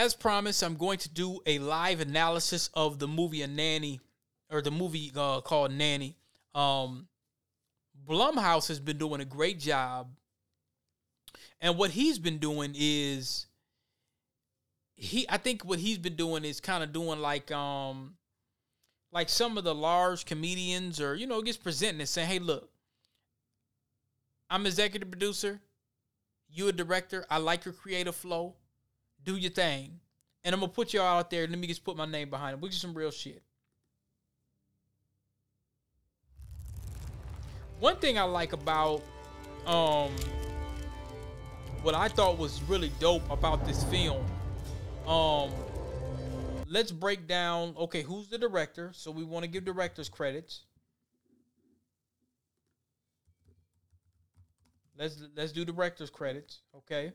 as promised, I'm going to do a live analysis of the movie A Nanny, or the movie uh, called Nanny. Um, Blumhouse has been doing a great job, and what he's been doing is he. I think what he's been doing is kind of doing like um, like some of the large comedians, or you know, gets presenting and saying, "Hey, look, I'm executive producer. You a director. I like your creative flow. Do your thing. And I'm gonna put y'all out there. Let me just put my name behind it. Which is some real shit. One thing I like about um what I thought was really dope about this film. Um let's break down okay, who's the director? So we want to give directors credits. Let's let's do director's credits, okay?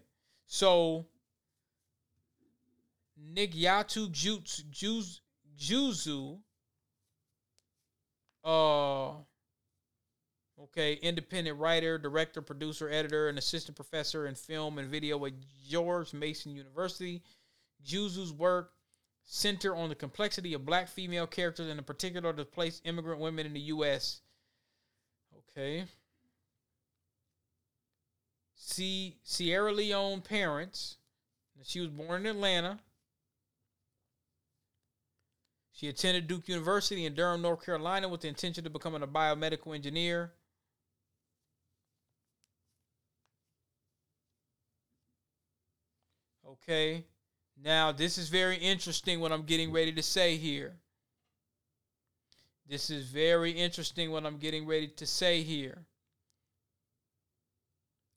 So Nick Yatu Juzu Jusu uh okay, independent writer, director, producer, editor, and assistant professor in film and video at George Mason University. Jusu's work center on the complexity of black female characters and in particular displaced immigrant women in the US. Okay. See Sierra Leone parents. She was born in Atlanta. She attended Duke University in Durham, North Carolina, with the intention of becoming a biomedical engineer. Okay. Now, this is very interesting what I'm getting ready to say here. This is very interesting what I'm getting ready to say here.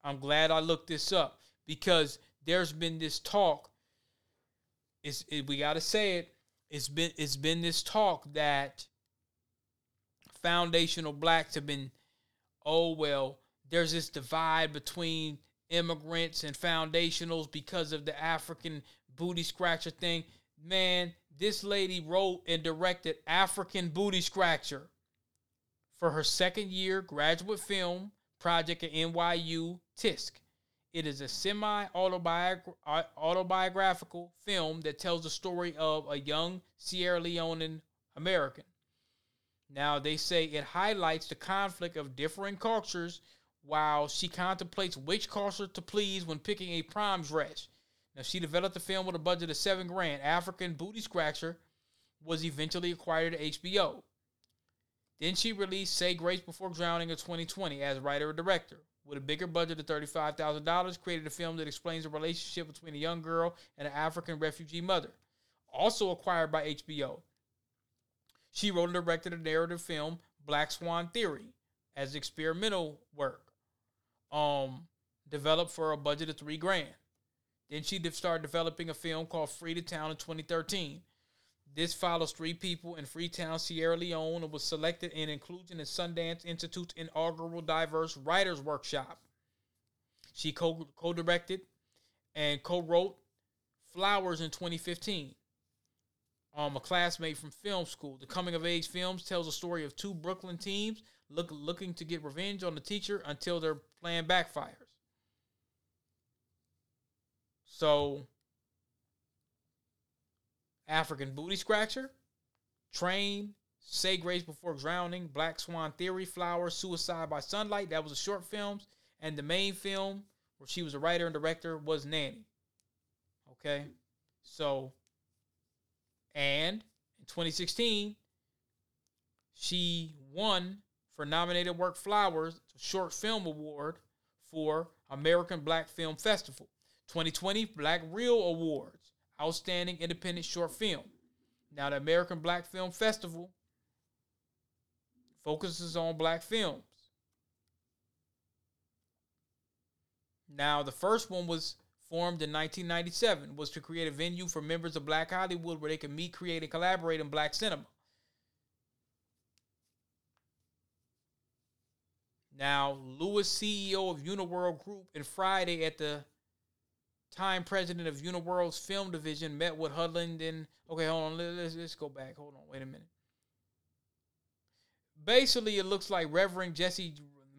I'm glad I looked this up because there's been this talk. It's, it, we got to say it. It's been it's been this talk that foundational blacks have been. Oh well, there's this divide between immigrants and foundationals because of the African booty scratcher thing. Man, this lady wrote and directed African Booty Scratcher for her second year graduate film project at NYU Tisch. It is a semi autobiographical film that tells the story of a young Sierra Leonean American. Now, they say it highlights the conflict of differing cultures while she contemplates which culture to please when picking a prom dress. Now, she developed the film with a budget of seven grand. African Booty Scratcher was eventually acquired at HBO. Then she released Say Grace Before Drowning in 2020 as writer and director. With a bigger budget of $35,000, created a film that explains the relationship between a young girl and an African refugee mother. Also acquired by HBO. She wrote and directed a narrative film, Black Swan Theory, as experimental work. Um, developed for a budget of three grand. Then she started developing a film called Free to Town in 2013. This follows three people in Freetown, Sierra Leone, and was selected in inclusion in Sundance Institute's inaugural Diverse Writers Workshop. She co directed and co wrote Flowers in 2015. Um, a classmate from film school. The coming of age films tells a story of two Brooklyn teens look, looking to get revenge on the teacher until their plan backfires. So African Booty Scratcher, Train, Say Grace Before Drowning, Black Swan Theory, Flower, Suicide by Sunlight. That was the short films. And the main film, where she was a writer and director, was Nanny. Okay? So, and in 2016, she won for nominated work Flowers Short Film Award for American Black Film Festival. 2020 Black Reel Awards. Outstanding Independent Short Film. Now, the American Black Film Festival focuses on black films. Now, the first one was formed in 1997, was to create a venue for members of Black Hollywood where they could meet, create, and collaborate in black cinema. Now, Lewis, CEO of Uniworld Group, and Friday at the time president of Uniworld's film division, met with Hudland and okay, hold on, let's let's go back. Hold on, wait a minute. Basically, it looks like Reverend Jesse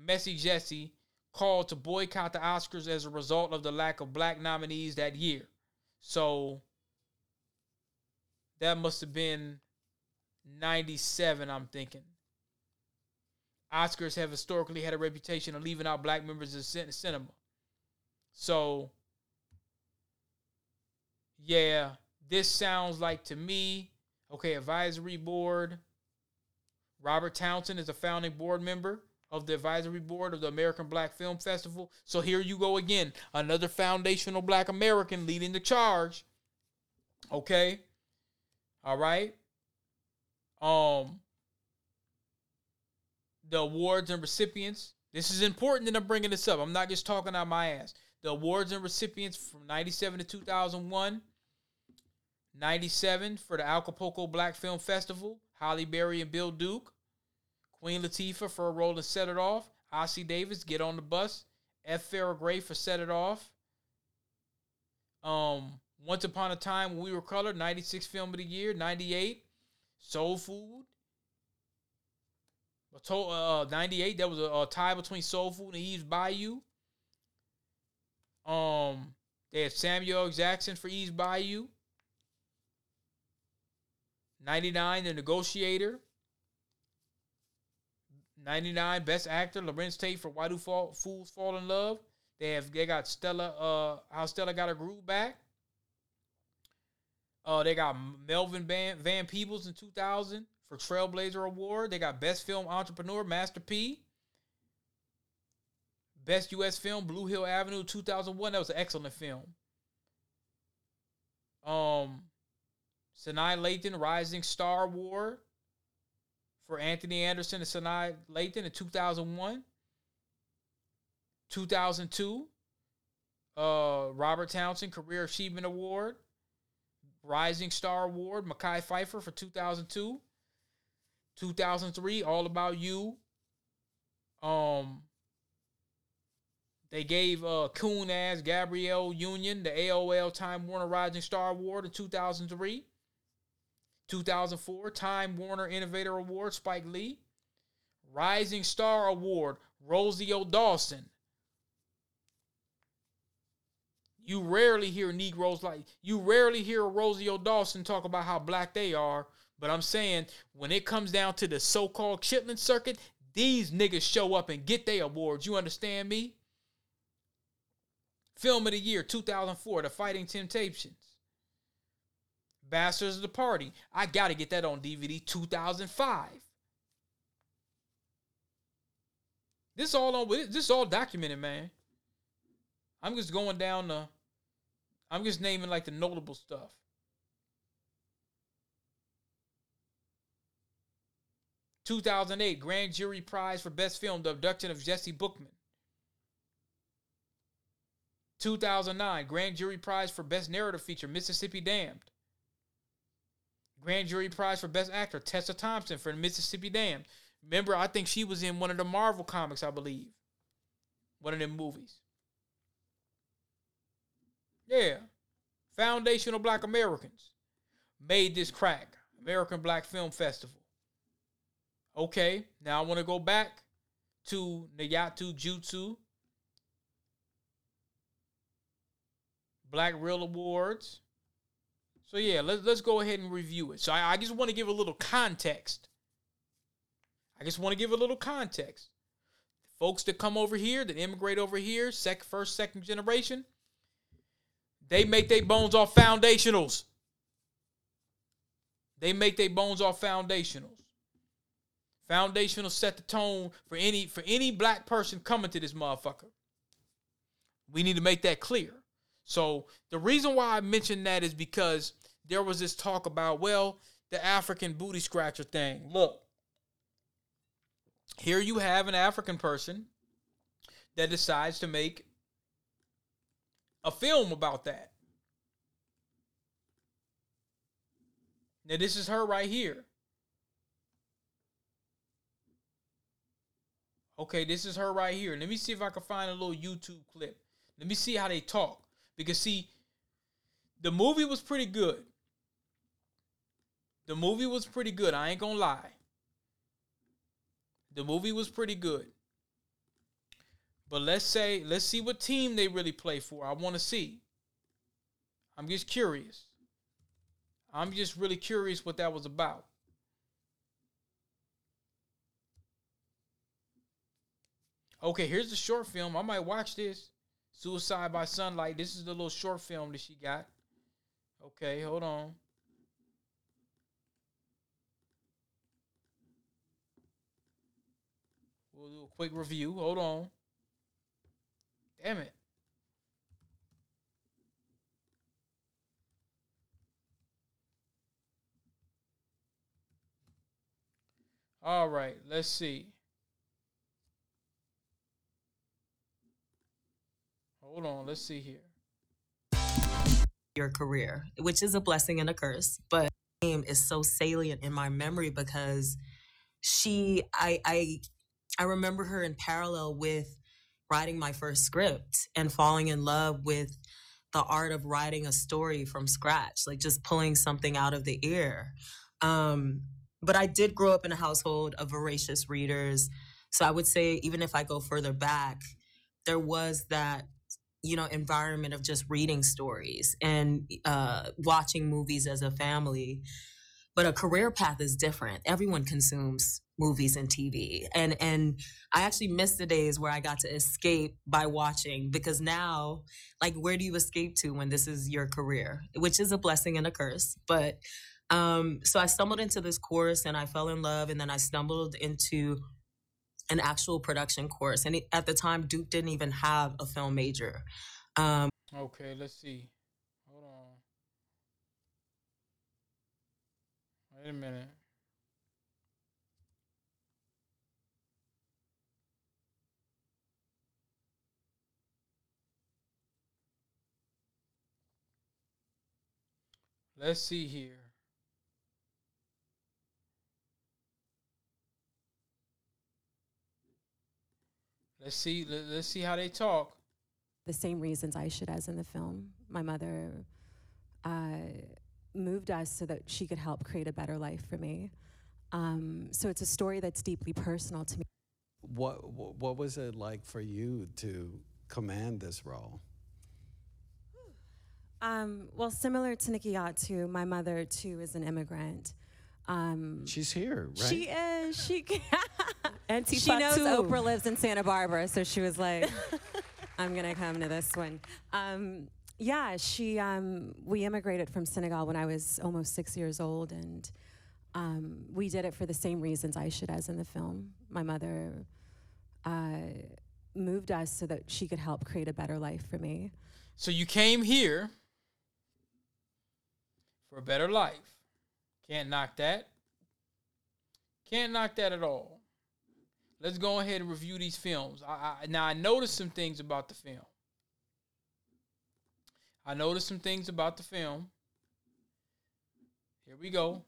Messy Jesse called to boycott the Oscars as a result of the lack of black nominees that year. So that must have been 97, I'm thinking. Oscars have historically had a reputation of leaving out black members of cinema. So, yeah, this sounds like to me, okay, advisory board. Robert Townsend is a founding board member of the advisory board of the American Black Film Festival. So here you go again, another foundational black American leading the charge. Okay? All right? Um the awards and recipients. This is important that I'm bringing this up. I'm not just talking out my ass. The awards and recipients from 97 to 2001. 97 for the Acapulco Black Film Festival, Halle Berry and Bill Duke. Queen Latifah for a role in Set It Off. Ossie Davis, Get on the Bus. F. Farrah Gray for Set It Off. Um, Once Upon a Time When We Were Colored, 96 Film of the Year. 98, Soul Food. Uh, 98, that was a, a tie between Soul Food and Eve's Bayou. Um, they had Samuel Jackson for Eve's Bayou. 99, The Negotiator. 99 Best Actor Larenz Tate for Why Do Fall, Fools Fall in Love. They have they got Stella uh How Stella Got Her Groove Back. Uh they got Melvin Van, Van Peebles in 2000 for Trailblazer Award. They got Best Film Entrepreneur Master P. Best US Film Blue Hill Avenue 2001. That was an excellent film. Um Sanaa Lathan Rising Star Award for Anthony Anderson and Sanaa Lathan in 2001. 2002, uh, Robert Townsend Career Achievement Award. Rising Star Award, Mekhi Phifer for 2002. 2003, All About You. Um, they gave uh coon as Gabrielle Union the AOL Time Warner Rising Star Award in 2003. 2004 Time Warner Innovator Award, Spike Lee. Rising Star Award, Rosario Dawson. You rarely hear Negroes like, you rarely hear Rosario Dawson talk about how black they are. But I'm saying, when it comes down to the so called Chitlin circuit, these niggas show up and get their awards. You understand me? Film of the Year 2004, The Fighting Temptations. Bastards of the Party. I got to get that on DVD 2005. This all on this is all documented, man. I'm just going down the I'm just naming like the notable stuff. Two thousand eight Grand Jury Prize for Best Film: The Abduction of Jesse Bookman. 2009 Grand Jury Prize for Best Narrative Feature: Mississippi Damned. Grand Jury Prize for Best Actor, Tessa Thompson for Mississippi Damned. Remember, I think she was in one of the Marvel comics, I believe. One of them movies. Yeah. Foundational Black Americans made this crack. American Black Film Festival. Okay, now I want to go back to Nikyatu Jusu. Black Reel Awards. So yeah, let's let's go ahead and review it. So I, I just want to give a little context. I just want to give a little context. Folks that come over here, that immigrate over here, sec first, second generation, they make their bones off foundationals. They make their bones off foundationals. Foundational set the tone for any for any black person coming to this motherfucker. We need to make that clear. So the reason why I mention that is because there was this talk about, well, the African booty scratcher thing. Look, here you have an African person that decides to make a film about that. Now, this is her right here. Okay, this is her right here. Let me see if I can find a little YouTube clip. Let me see how they talk. Because see, the movie was pretty good. The movie was pretty good. I ain't gonna lie. The movie was pretty good. But let's say, let's see what team they really play for. I want to see. I'm just curious. I'm just really curious what that was about. Okay, here's the short film. I might watch this. Suicide by Sunlight. This is the little short film that she got. Okay, hold on. We'll do a quick review. Hold on. Damn it. All right, let's see. Hold on, let's see here. Your career, which is a blessing and a curse, but name is so salient in my memory because she, I, I, I remember her in parallel with writing my first script and falling in love with the art of writing a story from scratch, like just pulling something out of the air. Um, but I did grow up in a household of voracious readers. So I would say, even if I go further back, there was that you know environment of just reading stories and uh, watching movies as a family but a career path is different everyone consumes movies and tv and and i actually miss the days where i got to escape by watching because now like where do you escape to when this is your career which is a blessing and a curse but um so i stumbled into this course and i fell in love and then i stumbled into an actual production course. And at the time, Duke didn't even have a film major. Um, okay, let's see. Hold on. Wait a minute. Let's see here. Let's see. Let's see how they talk. The same reasons I should as in the film. My mother uh, moved us so that she could help create a better life for me. Um, so it's a story that's deeply personal to me. What What was it like for you to command this role? Um, well, similar to Nikki Nikyatu, my mother too is an immigrant. Um, She's here, right? She is. She and she knows too. Oprah lives in Santa Barbara, so she was like, "I'm gonna come to this one." Um, yeah, she. Um, we immigrated from Senegal when I was almost six years old, and um, we did it for the same reasons I should as in the film. My mother uh, moved us so that she could help create a better life for me. So you came here for a better life. Can't knock that. Can't knock that at all. Let's go ahead and review these films. I, I, now I noticed some things about the film. I noticed some things about the film. Here we go.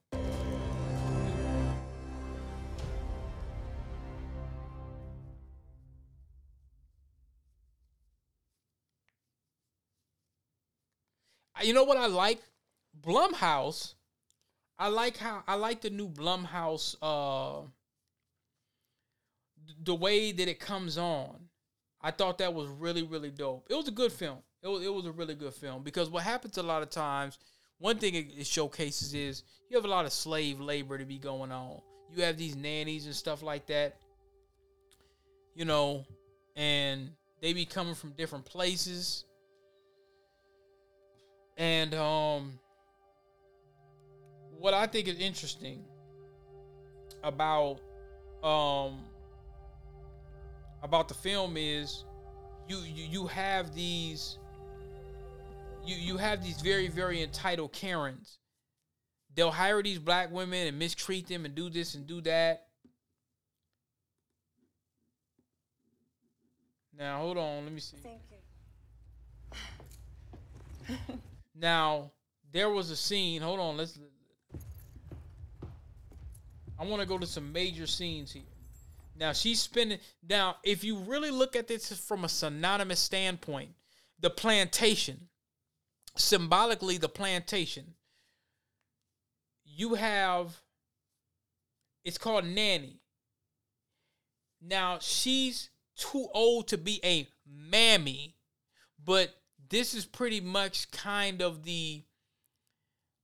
You know what I like? Blumhouse I like how I like the new Blumhouse uh the way that it comes on. I thought that was really really dope. It was a good film. It was it was a really good film because what happens a lot of times, one thing it, it showcases is you have a lot of slave labor to be going on. You have these nannies and stuff like that. You know, and they be coming from different places. And um what I think is interesting about um about the film is you you, you have these you you have these very very entitled Karens. They'll hire these black women and mistreat them and do this and do that. Now hold on, let me see. Thank you. now there was a scene. Hold on, let's I want to go to some major scenes here. Now she's spending. Now, if you really look at this from a synonymous standpoint, the plantation, symbolically, the plantation, you have. It's called nanny. Now she's too old to be a mammy, but this is pretty much kind of the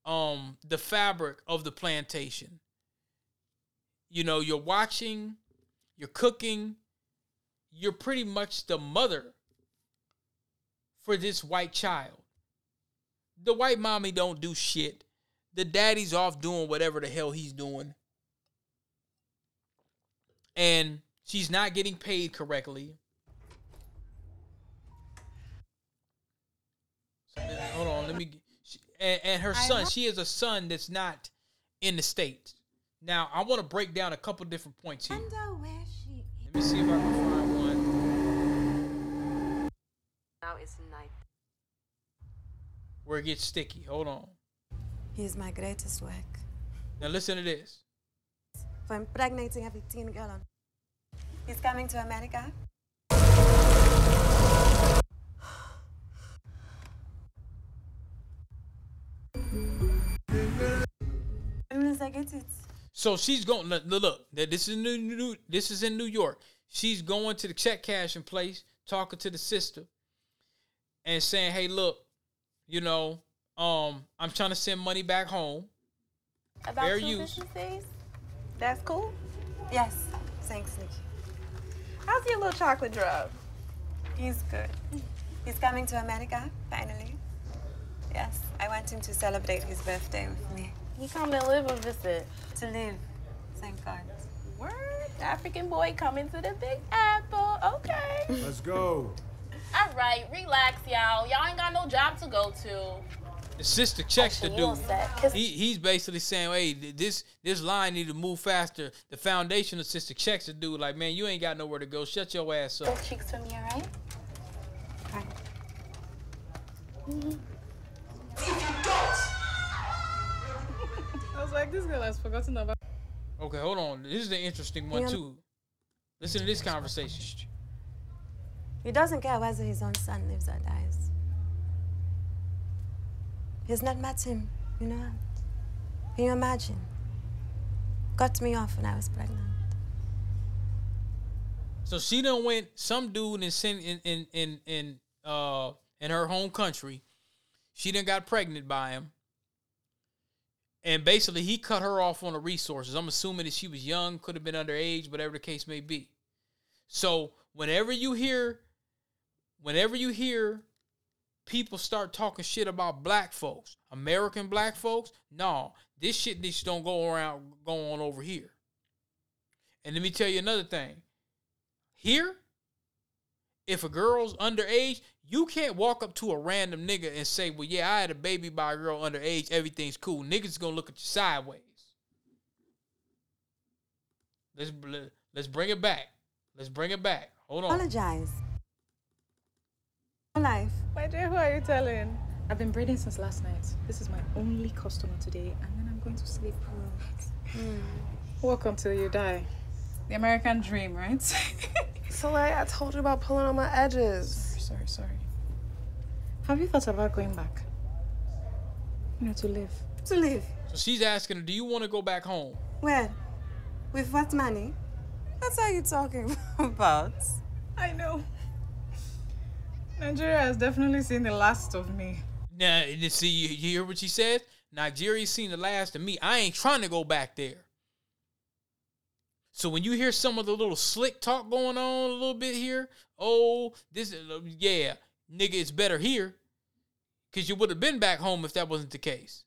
um the fabric of the plantation. You know, you're watching, you're cooking, you're pretty much the mother for this white child. The white mommy don't do shit. The daddy's off doing whatever the hell he's doing. And she's not getting paid correctly. hold on, let me. And, and her son, she has a son that's not in the state. Now, I want to break down a couple different points here. Let me see if I can find one. Now it's night. Where it gets sticky. Hold on. He's my greatest work. Now listen to this. For impregnating every teen girl. He's coming to America. I get it. So she's going. Look, look, this is new, new. This is in New York. She's going to the check cashing place, talking to the sister, and saying, "Hey, look, you know, um, I'm trying to send money back home. About Fair two use. business days. That's cool. Yes. Thanks, Nikki. How's your little chocolate drop? He's good. He's coming to America, finally. Yes, I want him to celebrate his birthday with me. He come to live or visit? To live. Thank God. Word. African boy coming to the Big Apple. Okay. Let's go. All right, relax, y'all. Y'all ain't got no job to go to. The sister checks the dude. He, he's basically saying, "Hey, this this line need to move faster." The foundation of sister checks the dude, like, "Man, you ain't got nowhere to go. Shut your ass up." Both cheeks for me, all right? All right. Mm-hmm. I was like, this girl has forgotten about. Okay, hold on. This is the interesting one too. Listen to this conversation. He doesn't care whether his own son lives or dies. He's not met him, you know. Can you imagine? Cut me off when I was pregnant. So she done went some dude in in in in in uh in her home country. She done got pregnant by him. And basically he cut her off on the resources. I'm assuming that she was young, could have been underage, whatever the case may be. So whenever you hear whenever you hear people start talking shit about black folks, American black folks, no, this shit just don't go around go on over here. And let me tell you another thing. Here, if a girl's underage, you can't walk up to a random nigga and say, "Well, yeah, I had a baby by a girl underage. Everything's cool." Niggas gonna look at you sideways. Let's let's bring it back. Let's bring it back. Hold on. Apologize life. My dear, who are you telling? I've been braiding since last night. This is my only customer today, and then I'm going to sleep. Mm. Welcome till you die. The American dream, right? so like I told you about pulling on my edges. Sorry, sorry, sorry. Have you thought about going back? You know, to live. To live. So she's asking, do you want to go back home? Where? With what money? That's how you're talking about. I know. Nigeria has definitely seen the last of me. Now, you see, you, you hear what she said? Nigeria's seen the last of me. I ain't trying to go back there. So when you hear some of the little slick talk going on a little bit here, oh, this is yeah, nigga, it's better here. Cause you would have been back home if that wasn't the case.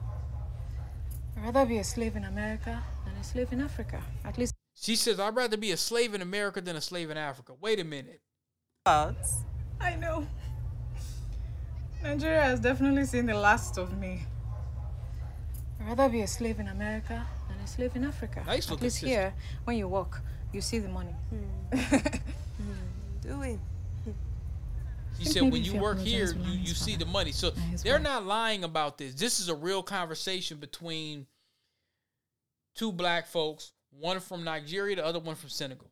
I'd rather be a slave in America than a slave in Africa. At least she says I'd rather be a slave in America than a slave in Africa. Wait a minute. Thoughts? I know. Nigeria has definitely seen the last of me. I'd rather be a slave in America than a slave in Africa. Nice At least here, when you walk, you see the money. Mm. Do it. She said when you work here, you, you see the money. So they're not lying about this. This is a real conversation between two black folks, one from Nigeria, the other one from Senegal.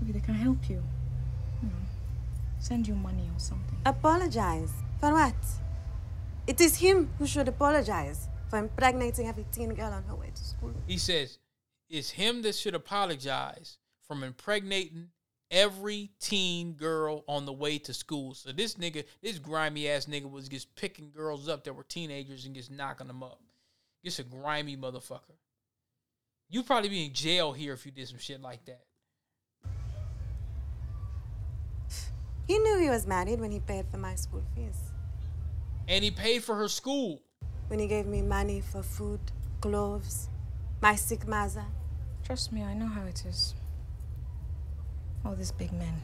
Maybe they can help you send you money or something. Apologize? For what? It is him who should apologize for impregnating every teen girl on her way to school. He says, it's him that should apologize from impregnating every teen girl on the way to school. So this nigga, this grimy ass nigga was just picking girls up that were teenagers and just knocking them up. Just a grimy motherfucker. You'd probably be in jail here if you did some shit like that. He knew he was married when he paid for my school fees. And he paid for her school. When he gave me money for food, clothes, my sick mother. Trust me, I know how it is. All these big men,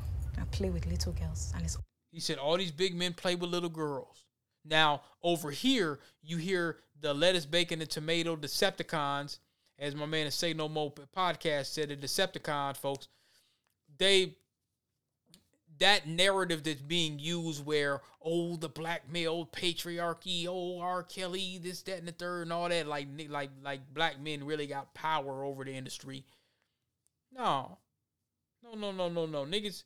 I play with little girls, and it's. He said all these big men play with little girls. Now over here, you hear the lettuce, bacon, and tomato Decepticons, as my man the Say No More podcast said, the Decepticons, folks. They that narrative that's being used where oh the black male patriarchy oh R Kelly this that and the third and all that like like like black men really got power over the industry. No, no, no, no, no, no, niggas,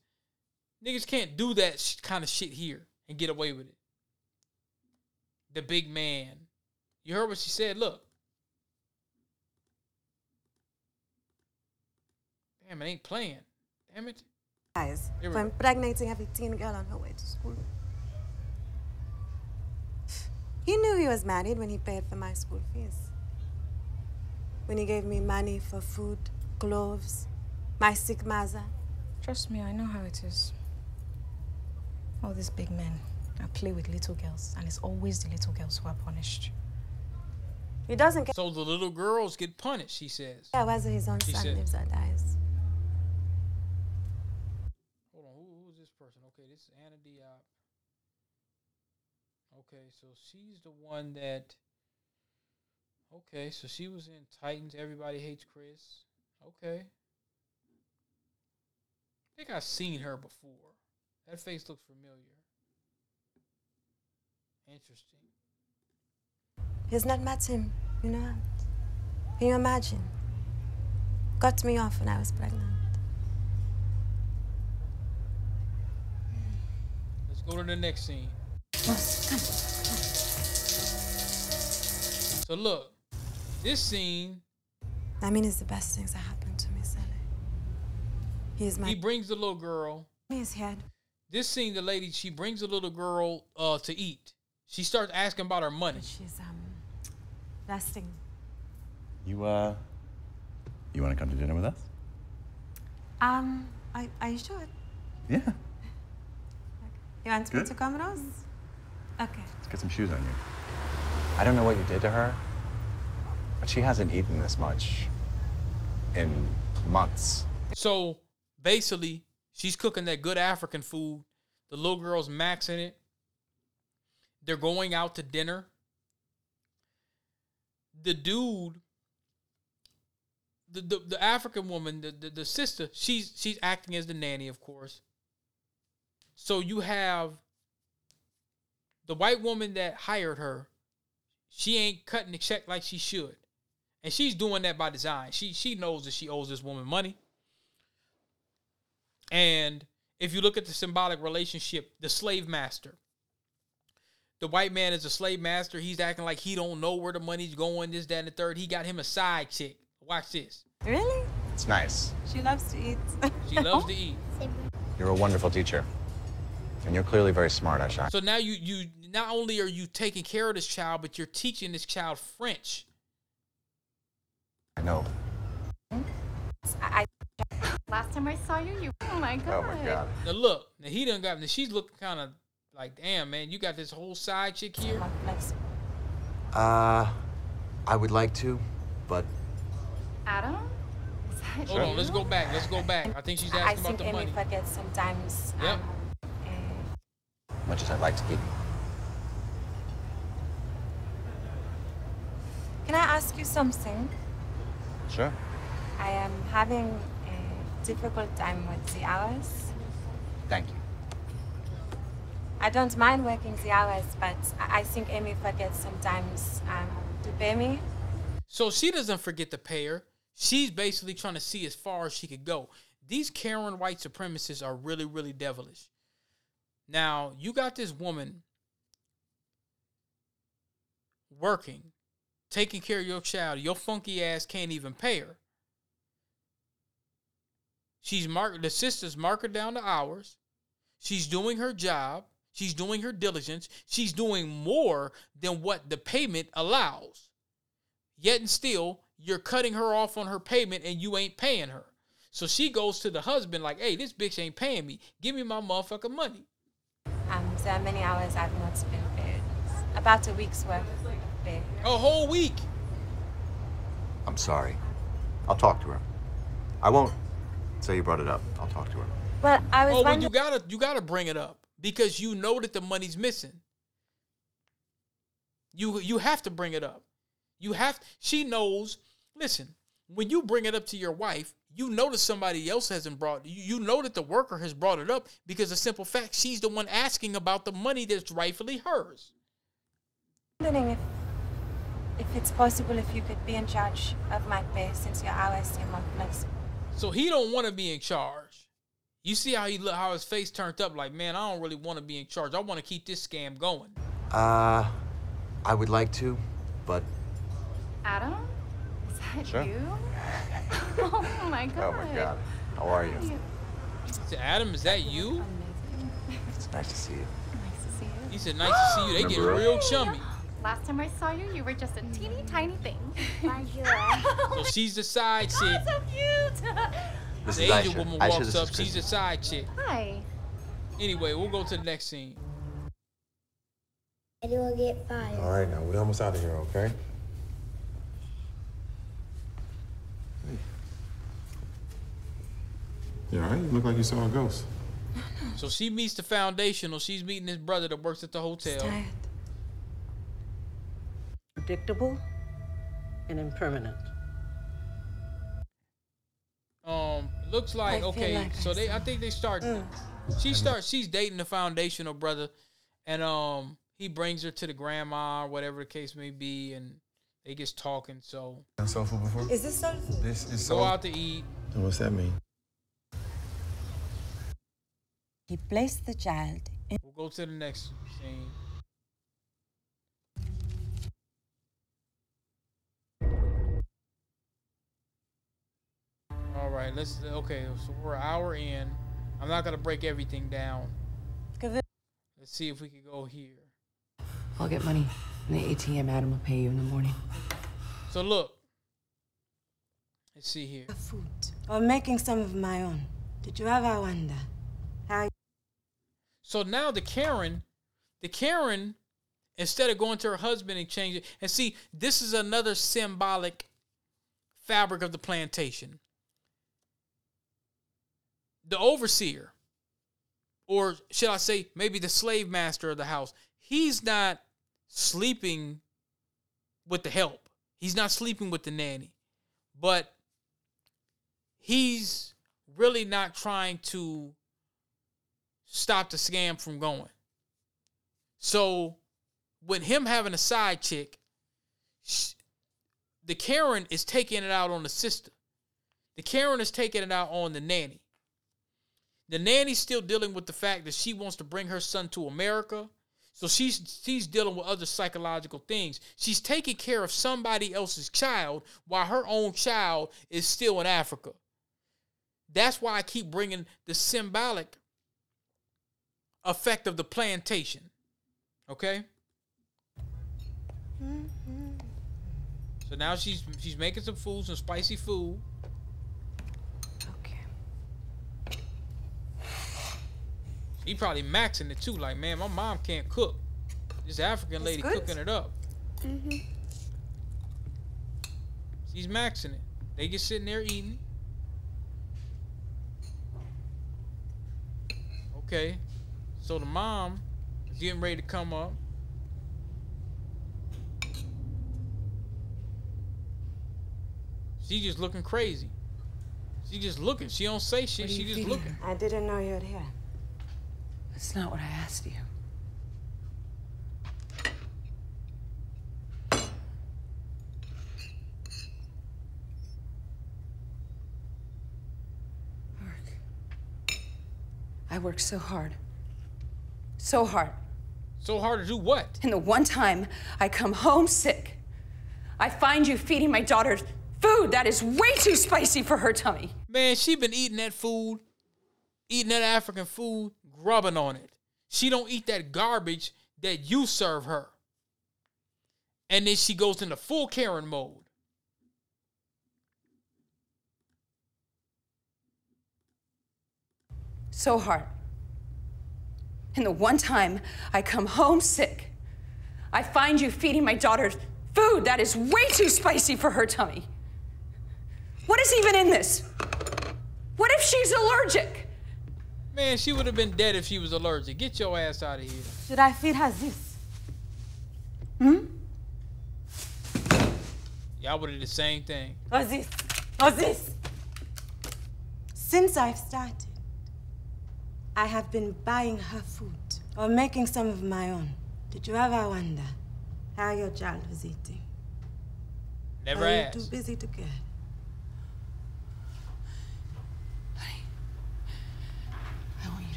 niggas can't do that sh- kind of shit here and get away with it. The big man, you heard what she said. Look, damn, it ain't playing. Damn it guys for impregnating every teen girl on her way to school. He knew he was married when he paid for my school fees. When he gave me money for food, clothes, my sick mother. Trust me, I know how it is. All these big men, I play with little girls, and it's always the little girls who are punished. He doesn't care. So the little girls get punished, she says. Yeah, whether his own She son said- lives or dies. Hold on, who, who's this person? Okay, this is Anna Diop. Okay, so she's the one that. Okay, so she was in Titans. Everybody hates Chris. Okay. I think I've seen her before. That face looks familiar. Interesting. He's not met him, you know. Can you imagine? Got me off when I was pregnant. Let's go to the next scene. So look, this scene, I mean, it's the best things that happened to me, Sally. He's my. he brings the little girl. His head. This scene, the lady, she brings the little girl uh, to eat. She starts asking about her money. She's um, resting. You, uh, you want to come to dinner with us? Um, I, I should. Yeah. You want me Good. to come with us? Okay. Let's get some shoes on you. I don't know what you did to her, but she hasn't eaten this much in months. So basically, she's cooking that good African food. The little girl's maxing it. They're going out to dinner. The dude, the the, the African woman, the, the the sister, she's she's acting as the nanny, of course. So you have the white woman that hired her. She ain't cutting the check like she should. And she's doing that by design. She she knows that she owes this woman money. And if you look at the symbolic relationship, the slave master. The white man is a slave master. He's acting like he don't know where the money's going, this, that, and the third. He got him a side chick. Watch this. Really? It's nice. She loves to eat. She loves to eat. You're a wonderful teacher. And you're clearly very smart, Aisha. So now you you not only are you taking care of this child, but you're teaching this child French. I know. I, Last time I saw you, you. Oh my god. Oh my god. Now look, now he done got. Now she's looking kind of like, damn man, you got this whole side chick here. Uh, I would like to, but Adam? Is that Hold on, you? let's go back. Let's go back. I think she's asking think about the Amy money. forgets sometimes. Yep. Um, Much as I'd like to keep. can I ask you something? Sure. I am having a difficult time with the hours. Thank you. I don't mind working the hours, but I I think Amy forgets sometimes um, to pay me. So she doesn't forget to pay her. She's basically trying to see as far as she could go. These Karen white supremacists are really, really devilish. Now, you got this woman working, taking care of your child. Your funky ass can't even pay her. She's mark the sister's marking down the hours. She's doing her job. She's doing her diligence. She's doing more than what the payment allows. Yet and still, you're cutting her off on her payment and you ain't paying her. So she goes to the husband like, hey, this bitch ain't paying me. Give me my motherfucking money. There are many hours I've not been paid. About a week's worth of pay. A whole week. I'm sorry. I'll talk to her. I won't say you brought it up. I'll talk to her. Well, I was Oh, well, wondering. you gotta you gotta bring it up because you know that the money's missing. You you have to bring it up. You have she knows. Listen, when you bring it up to your wife, you know that somebody else hasn't brought you. You know that the worker has brought it up because the simple fact she's the one asking about the money that's rightfully hers. wondering if, if it's possible if you could be in charge of my pay since your hours seem more flexible. So he don't want to be in charge. You see how he look, how his face turned up. Like, man, I don't really want to be in charge. I want to keep this scam going. Uh, I would like to, but Adam? Is that Sure. Oh you? oh my god. Oh my God. How are you? He said, Adam, is that you? It's nice to see you. Nice to see you. He said, nice to see you. They get real chummy. Last time I saw you, you were just a teeny mm-hmm. tiny thing. Oh so she's the side Oh, chick. so cute. this The is Asian Aisha. woman Aisha, walks this up. She's the side chick. Hi. Anyway, we'll go to the next scene. Eddie will get fired. All right, now we're almost out of here, okay? You all right? You look like you saw a ghost. So she meets the foundational. She's meeting his brother that works at the hotel. Tired. Predictable and impermanent. Um, looks like I okay. like so I they, I think they start. She starts. She's dating the foundational brother, and um, he brings her to the grandma, or whatever the case may be, and they just talking. So Done soul food before? Is this soul food? This is go soul. out to eat. And what's that mean? He placed the child in We'll go to the next scene. All right, let's. Okay, so we're an hour in. I'm not gonna break everything down. Good. Let's see if we can go here. I'll get money in the ATM. Adam will pay you in the morning. So look. Let's see here. food or making some of my own. Did you ever wonder how So now the Karen, the Karen, instead of going to her husband and changing, and see, this is another symbolic fabric of the plantation. The overseer, or should I say, maybe the slave master of the house, he's not sleeping with the help. He's not sleeping with the nanny, but he's really not trying to stop the scam from going. So, with him having a side chick, sh- the Karen is taking it out on the sister. The Karen is taking it out on the nanny. The nanny's still dealing with the fact that she wants to bring her son to America. So she's she's dealing with other psychological things. She's taking care of somebody else's child while her own child is still in Africa. That's why I keep bringing the symbolic effect of the plantation. Okay? So now she's she's making some food, some spicy food. Okay. She probably maxing it too. Like, man, my mom can't cook. This African lady good. cooking it up. Mm-hmm. She's maxing it. They just sitting there eating. Okay. So the mom is getting ready to come up. She just looking crazy. She just looking. She don't say shit. She just feeding looking. I didn't know you were here. That's not what I asked you. Work. I worked so hard. So hard. So hard to do what? And the one time I come home sick, I find you feeding my daughter food that is way too spicy for her tummy. Man, she been eating that food, eating that African food, grubbing on it. She don't eat that garbage that you serve her. And then she goes into full Karen mode. So hard. And the one time I come home sick, I find you feeding my daughter food that is way too spicy for her tummy. What is even in this? What if she's allergic? Man, she would have been dead if she was allergic. Get your ass out of here. Should I feed her this? Hmm? Y'all would have the same thing. Or this? Or this? Since I've started, I have been buying her food or making some of my own. Did you ever wonder how your child was eating? Never Are asked. you too busy to care?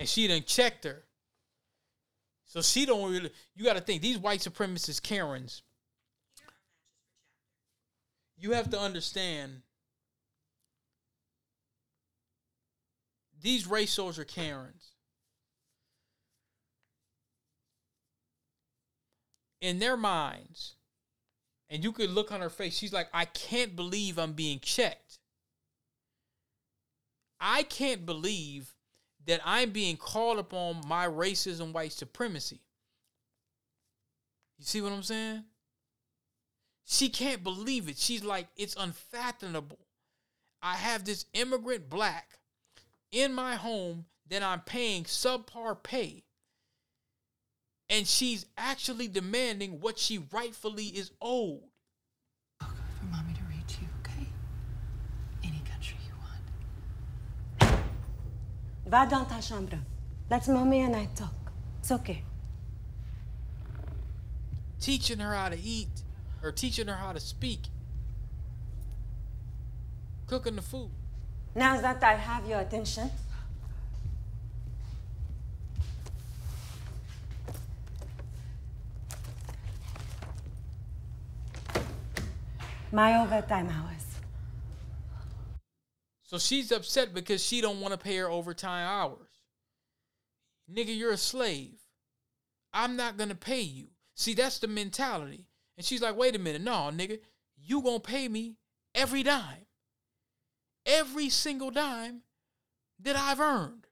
and she done checked her. So she don't really. You got to think these white supremacist Karens. You have to understand. These race are Karens. In their minds, and you could look on her face, she's like, I can't believe I'm being checked. I can't believe that I'm being called upon my racism, white supremacy. You see what I'm saying? She can't believe it. She's like, it's unfathomable. I have this immigrant black in my home that I'm paying subpar pay. And she's actually demanding what she rightfully is owed. For mommy to reach you, okay? Any country you want. Va dans ta chambre. Let mommy and I talk. It's okay. Teaching her how to eat or teaching her how to speak. Cooking the food. Now that I have your attention, my overtime hours. So she's upset because she don't want to pay her overtime hours. Nigga, you're a slave. I'm not gonna pay you. See, that's the mentality. And she's like, wait a minute, no, nigga, you gonna pay me every dime. Every single dime that I've earned.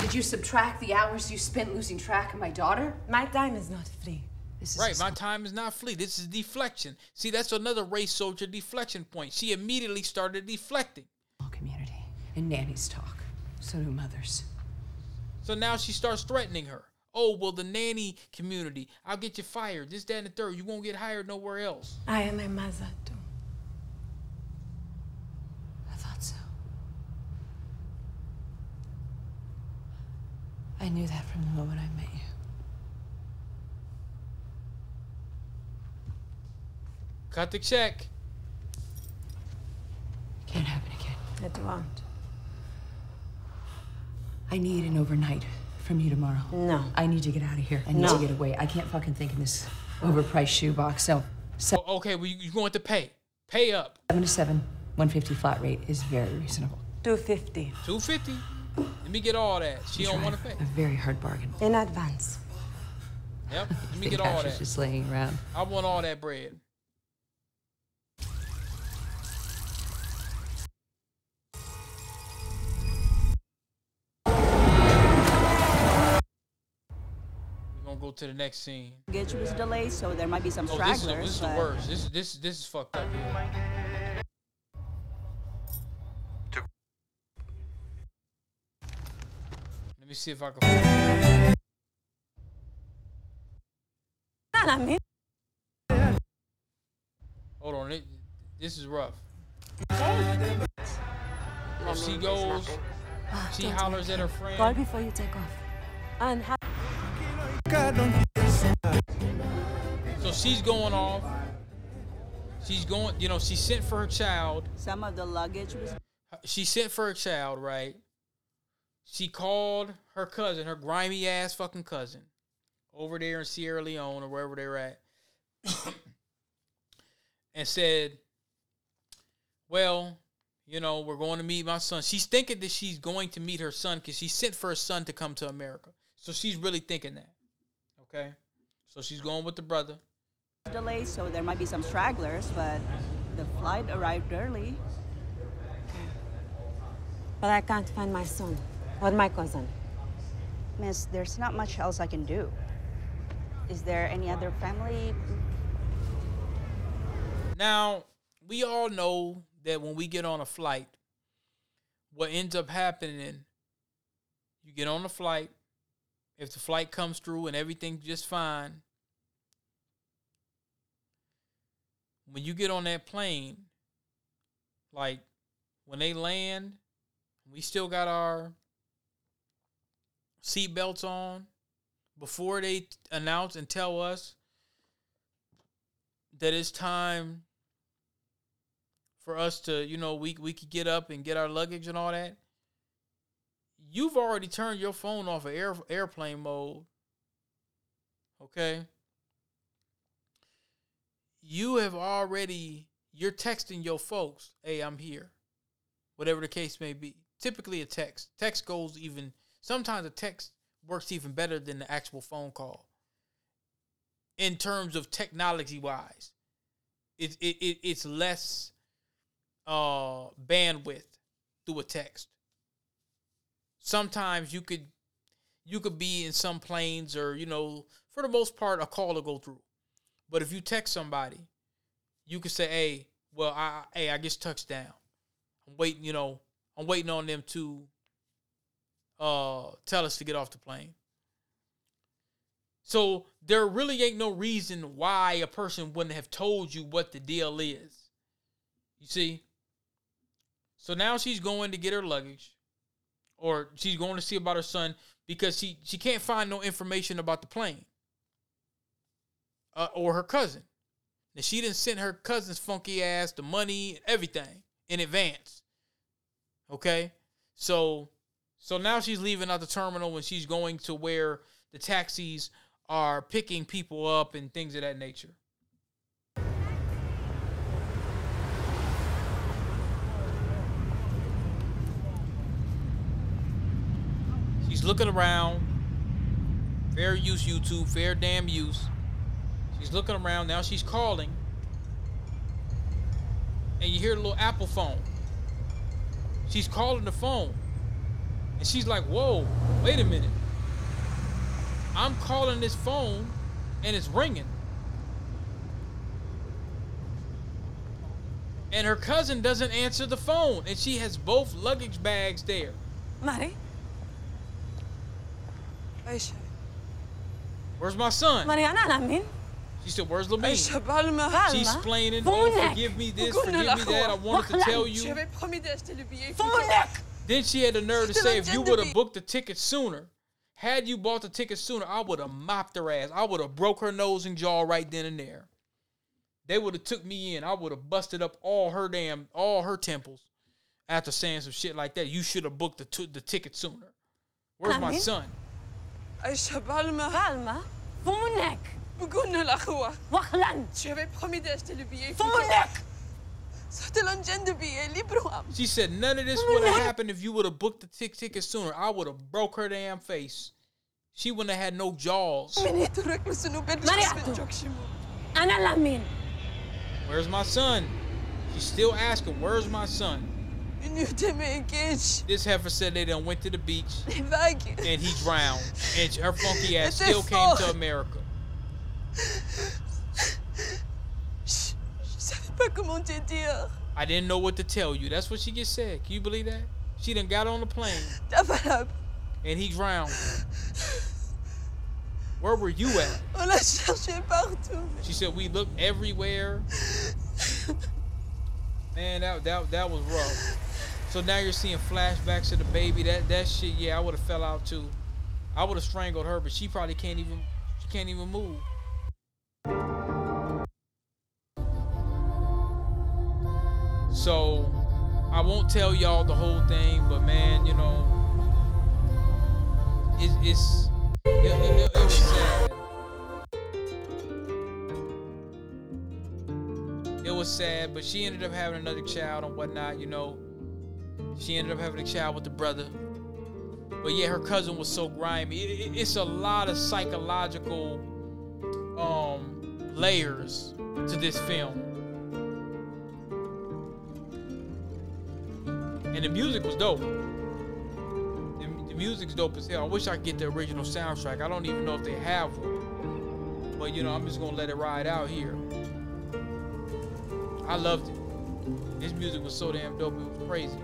Did you subtract the hours you spent losing track of my daughter? My time is not free. This is Right, my time is not free. This is deflection. See, that's another race soldier deflection point. She immediately started deflecting. All community. And nannies talk. So do mothers. So now she starts threatening her. Oh, well, the nanny community, I'll get you fired. This, that, and the third. You won't get hired nowhere else. I am a mother too. I thought so. I knew that from the moment I met you. Cut the check. Can't happen again. It won't. I need an overnight from you tomorrow. No. I need to get out of here. I need No. to get away. I can't fucking think in this overpriced shoebox. So, so O- Okay, well, you- you're going to pay. Pay up. seven to seven, 150 flat rate is very reasonable. 250 250 Let me get all that. She don't want to pay. A very hard bargain. in advance. Yep. Let me Think get cash all is that. just laying around. I want all that bread. We're gonna the next scene. Luggage was delayed, so there might be some Oh, this is, this is the worst. This this this is fucked up here. Let me see if I can. Hold on, it, this is rough. Oh, she goes, she hollers at her friend. Call before you take off. And ha- So she's going off. She's going, you know, she sent for her child. Some of the luggage was She sent for her child, right? She called her cousin, her grimy ass fucking cousin, over there in Sierra Leone or wherever they're at and said, Well, you know, we're going to meet my son. She's thinking that she's going to meet her son because she sent for her son to come to America. So she's really thinking that. Okay? So she's going with the brother. Delay, so there might be some stragglers, but the flight arrived early. But I can't find my son or my cousin. Miss, there's not much else I can do. Is there any other family? Now, we all know that when we get on a flight, what ends up happening, you get on the flight, if the flight comes through and everything's just fine, when you get on that plane, like when they land, we still got our seatbelts on before they announce and tell us that it's time for us to, you know, we we could get up and get our luggage and all that. You've already turned your phone off of air, airplane mode. Okay? You have already you're texting your folks, "Hey, I'm here." Whatever the case may be. Typically a text. Text goes even sometimes a text works even better than the actual phone call in terms of technology wise. It, it, it it's less uh bandwidth through a text. Sometimes you could you could be in some planes or you know for the most part a call to go through. But if you text somebody, you could say, "Hey, well, I hey, I just touched down. I'm waiting, you know, I'm waiting on them to uh tell us to get off the plane." So there really ain't no reason why a person wouldn't have told you what the deal is. You see? So now she's going to get her luggage, or she's going to see about her son because she she can't find no information about the plane uh, or her cousin. Now she didn't send her cousin's funky ass the money, and everything in advance. Okay, so so now she's leaving out the terminal and she's going to where the taxis are picking people up and things of that nature. She's looking around. Fair use, YouTube. Fair damn use. She's looking around. Now she's calling. And you hear a little Apple phone. She's calling the phone. And she's like, whoa, wait a minute. I'm calling this phone and it's ringing. And her cousin doesn't answer the phone. And she has both luggage bags there. Mari? Aisha. Where's my son? Mariana I mean. She said, Where's Lamine? She's explaining, oh, forgive me this, forgive me that. I wanted to tell you. J'avais promis d'acheter le billet. Then she had the nerve to say, if you would have booked the ticket sooner, had you bought the ticket sooner, I would have mopped her ass. I would have broke her nose and jaw right then and there. They would have took me in. I would have busted up all her damn, all her temples after saying some shit like that. You should have booked the, t- the ticket sooner. Where's my son? Aisha, parle-moi. Calma. Fumunek. بقولنا الأخوة. وخلان. J'avais promis d'acheter le billet. فمونك. صرت لنجن de billet libre. She said none of this would have happened if you would have booked the tic- ticket sooner. I would have broke her damn face. She wouldn't have had no jaws. من يترك مسنو بنت مريعتو. أنا لامين. Where's my son? She's still asking, where's my son? You need to make it. This heifer said they done went to the beach and he drowned. And her funky ass still came to America. I didn't know what to tell you. That's what she just said. Can you believe that? She done got on the plane. and he drowned. Where were you at? On partout. She said we looked everywhere. Man, that, that, that was rough. So now you're seeing flashbacks of the baby. That that shit, yeah, I would have fell out too. I would have strangled her, but she probably can't even she can't even move. So I won't tell y'all the whole thing, but man, you know, it, it's it, it, it was sad. It was sad, but she ended up having another child and whatnot, you know she ended up having a child with the brother. But yeah, her cousin was so grimy. It, it, it's a lot of psychological um, layers to this film. And the music was dope. The, the music's dope as hell. I wish I could get the original soundtrack. I don't even know if they have one. But you know, I'm just gonna let it ride out here. I loved it. This music was so damn dope, it was crazy.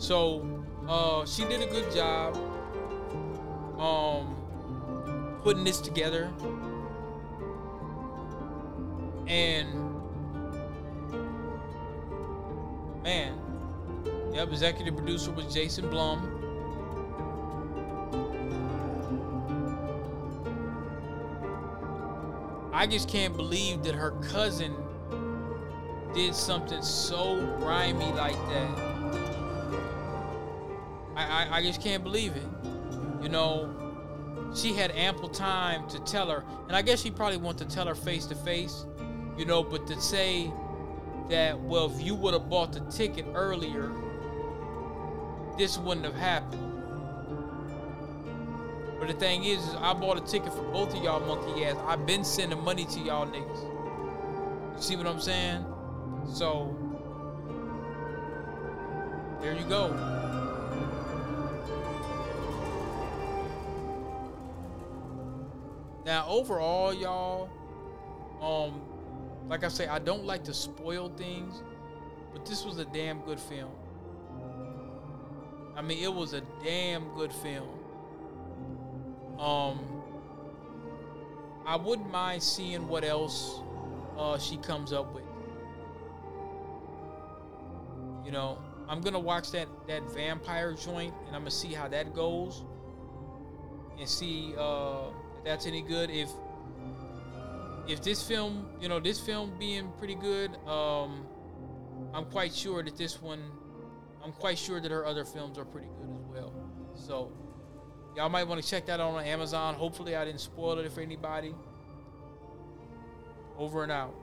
So uh, she did a good job um, putting this together. And man, yep, executive producer was Jason Blum. I just can't believe that her cousin did something so grimy like that. I, just can't believe it. You know, she had ample time to tell her, and I guess she probably wanted to tell her face to face, you know, but to say that, well, if you would have bought the ticket earlier, this wouldn't have happened. But the thing is, is I bought a ticket for both of y'all monkey ass. I've been sending money to y'all niggas. You see what I'm saying? So, there you go. Now, overall, y'all, um, like I say, I don't like to spoil things, but this was a damn good film. I mean, it was a damn good film. Um, I wouldn't mind seeing what else uh, she comes up with. You know, I'm gonna watch that that vampire joint, and I'm gonna see how that goes, and see uh, if that's any good. If if this film, you know, this film being pretty good, um, I'm quite sure that this one, I'm quite sure that her other films are pretty good as well. So y'all might want to check that out on Amazon. Hopefully, I didn't spoil it for anybody. Over and out.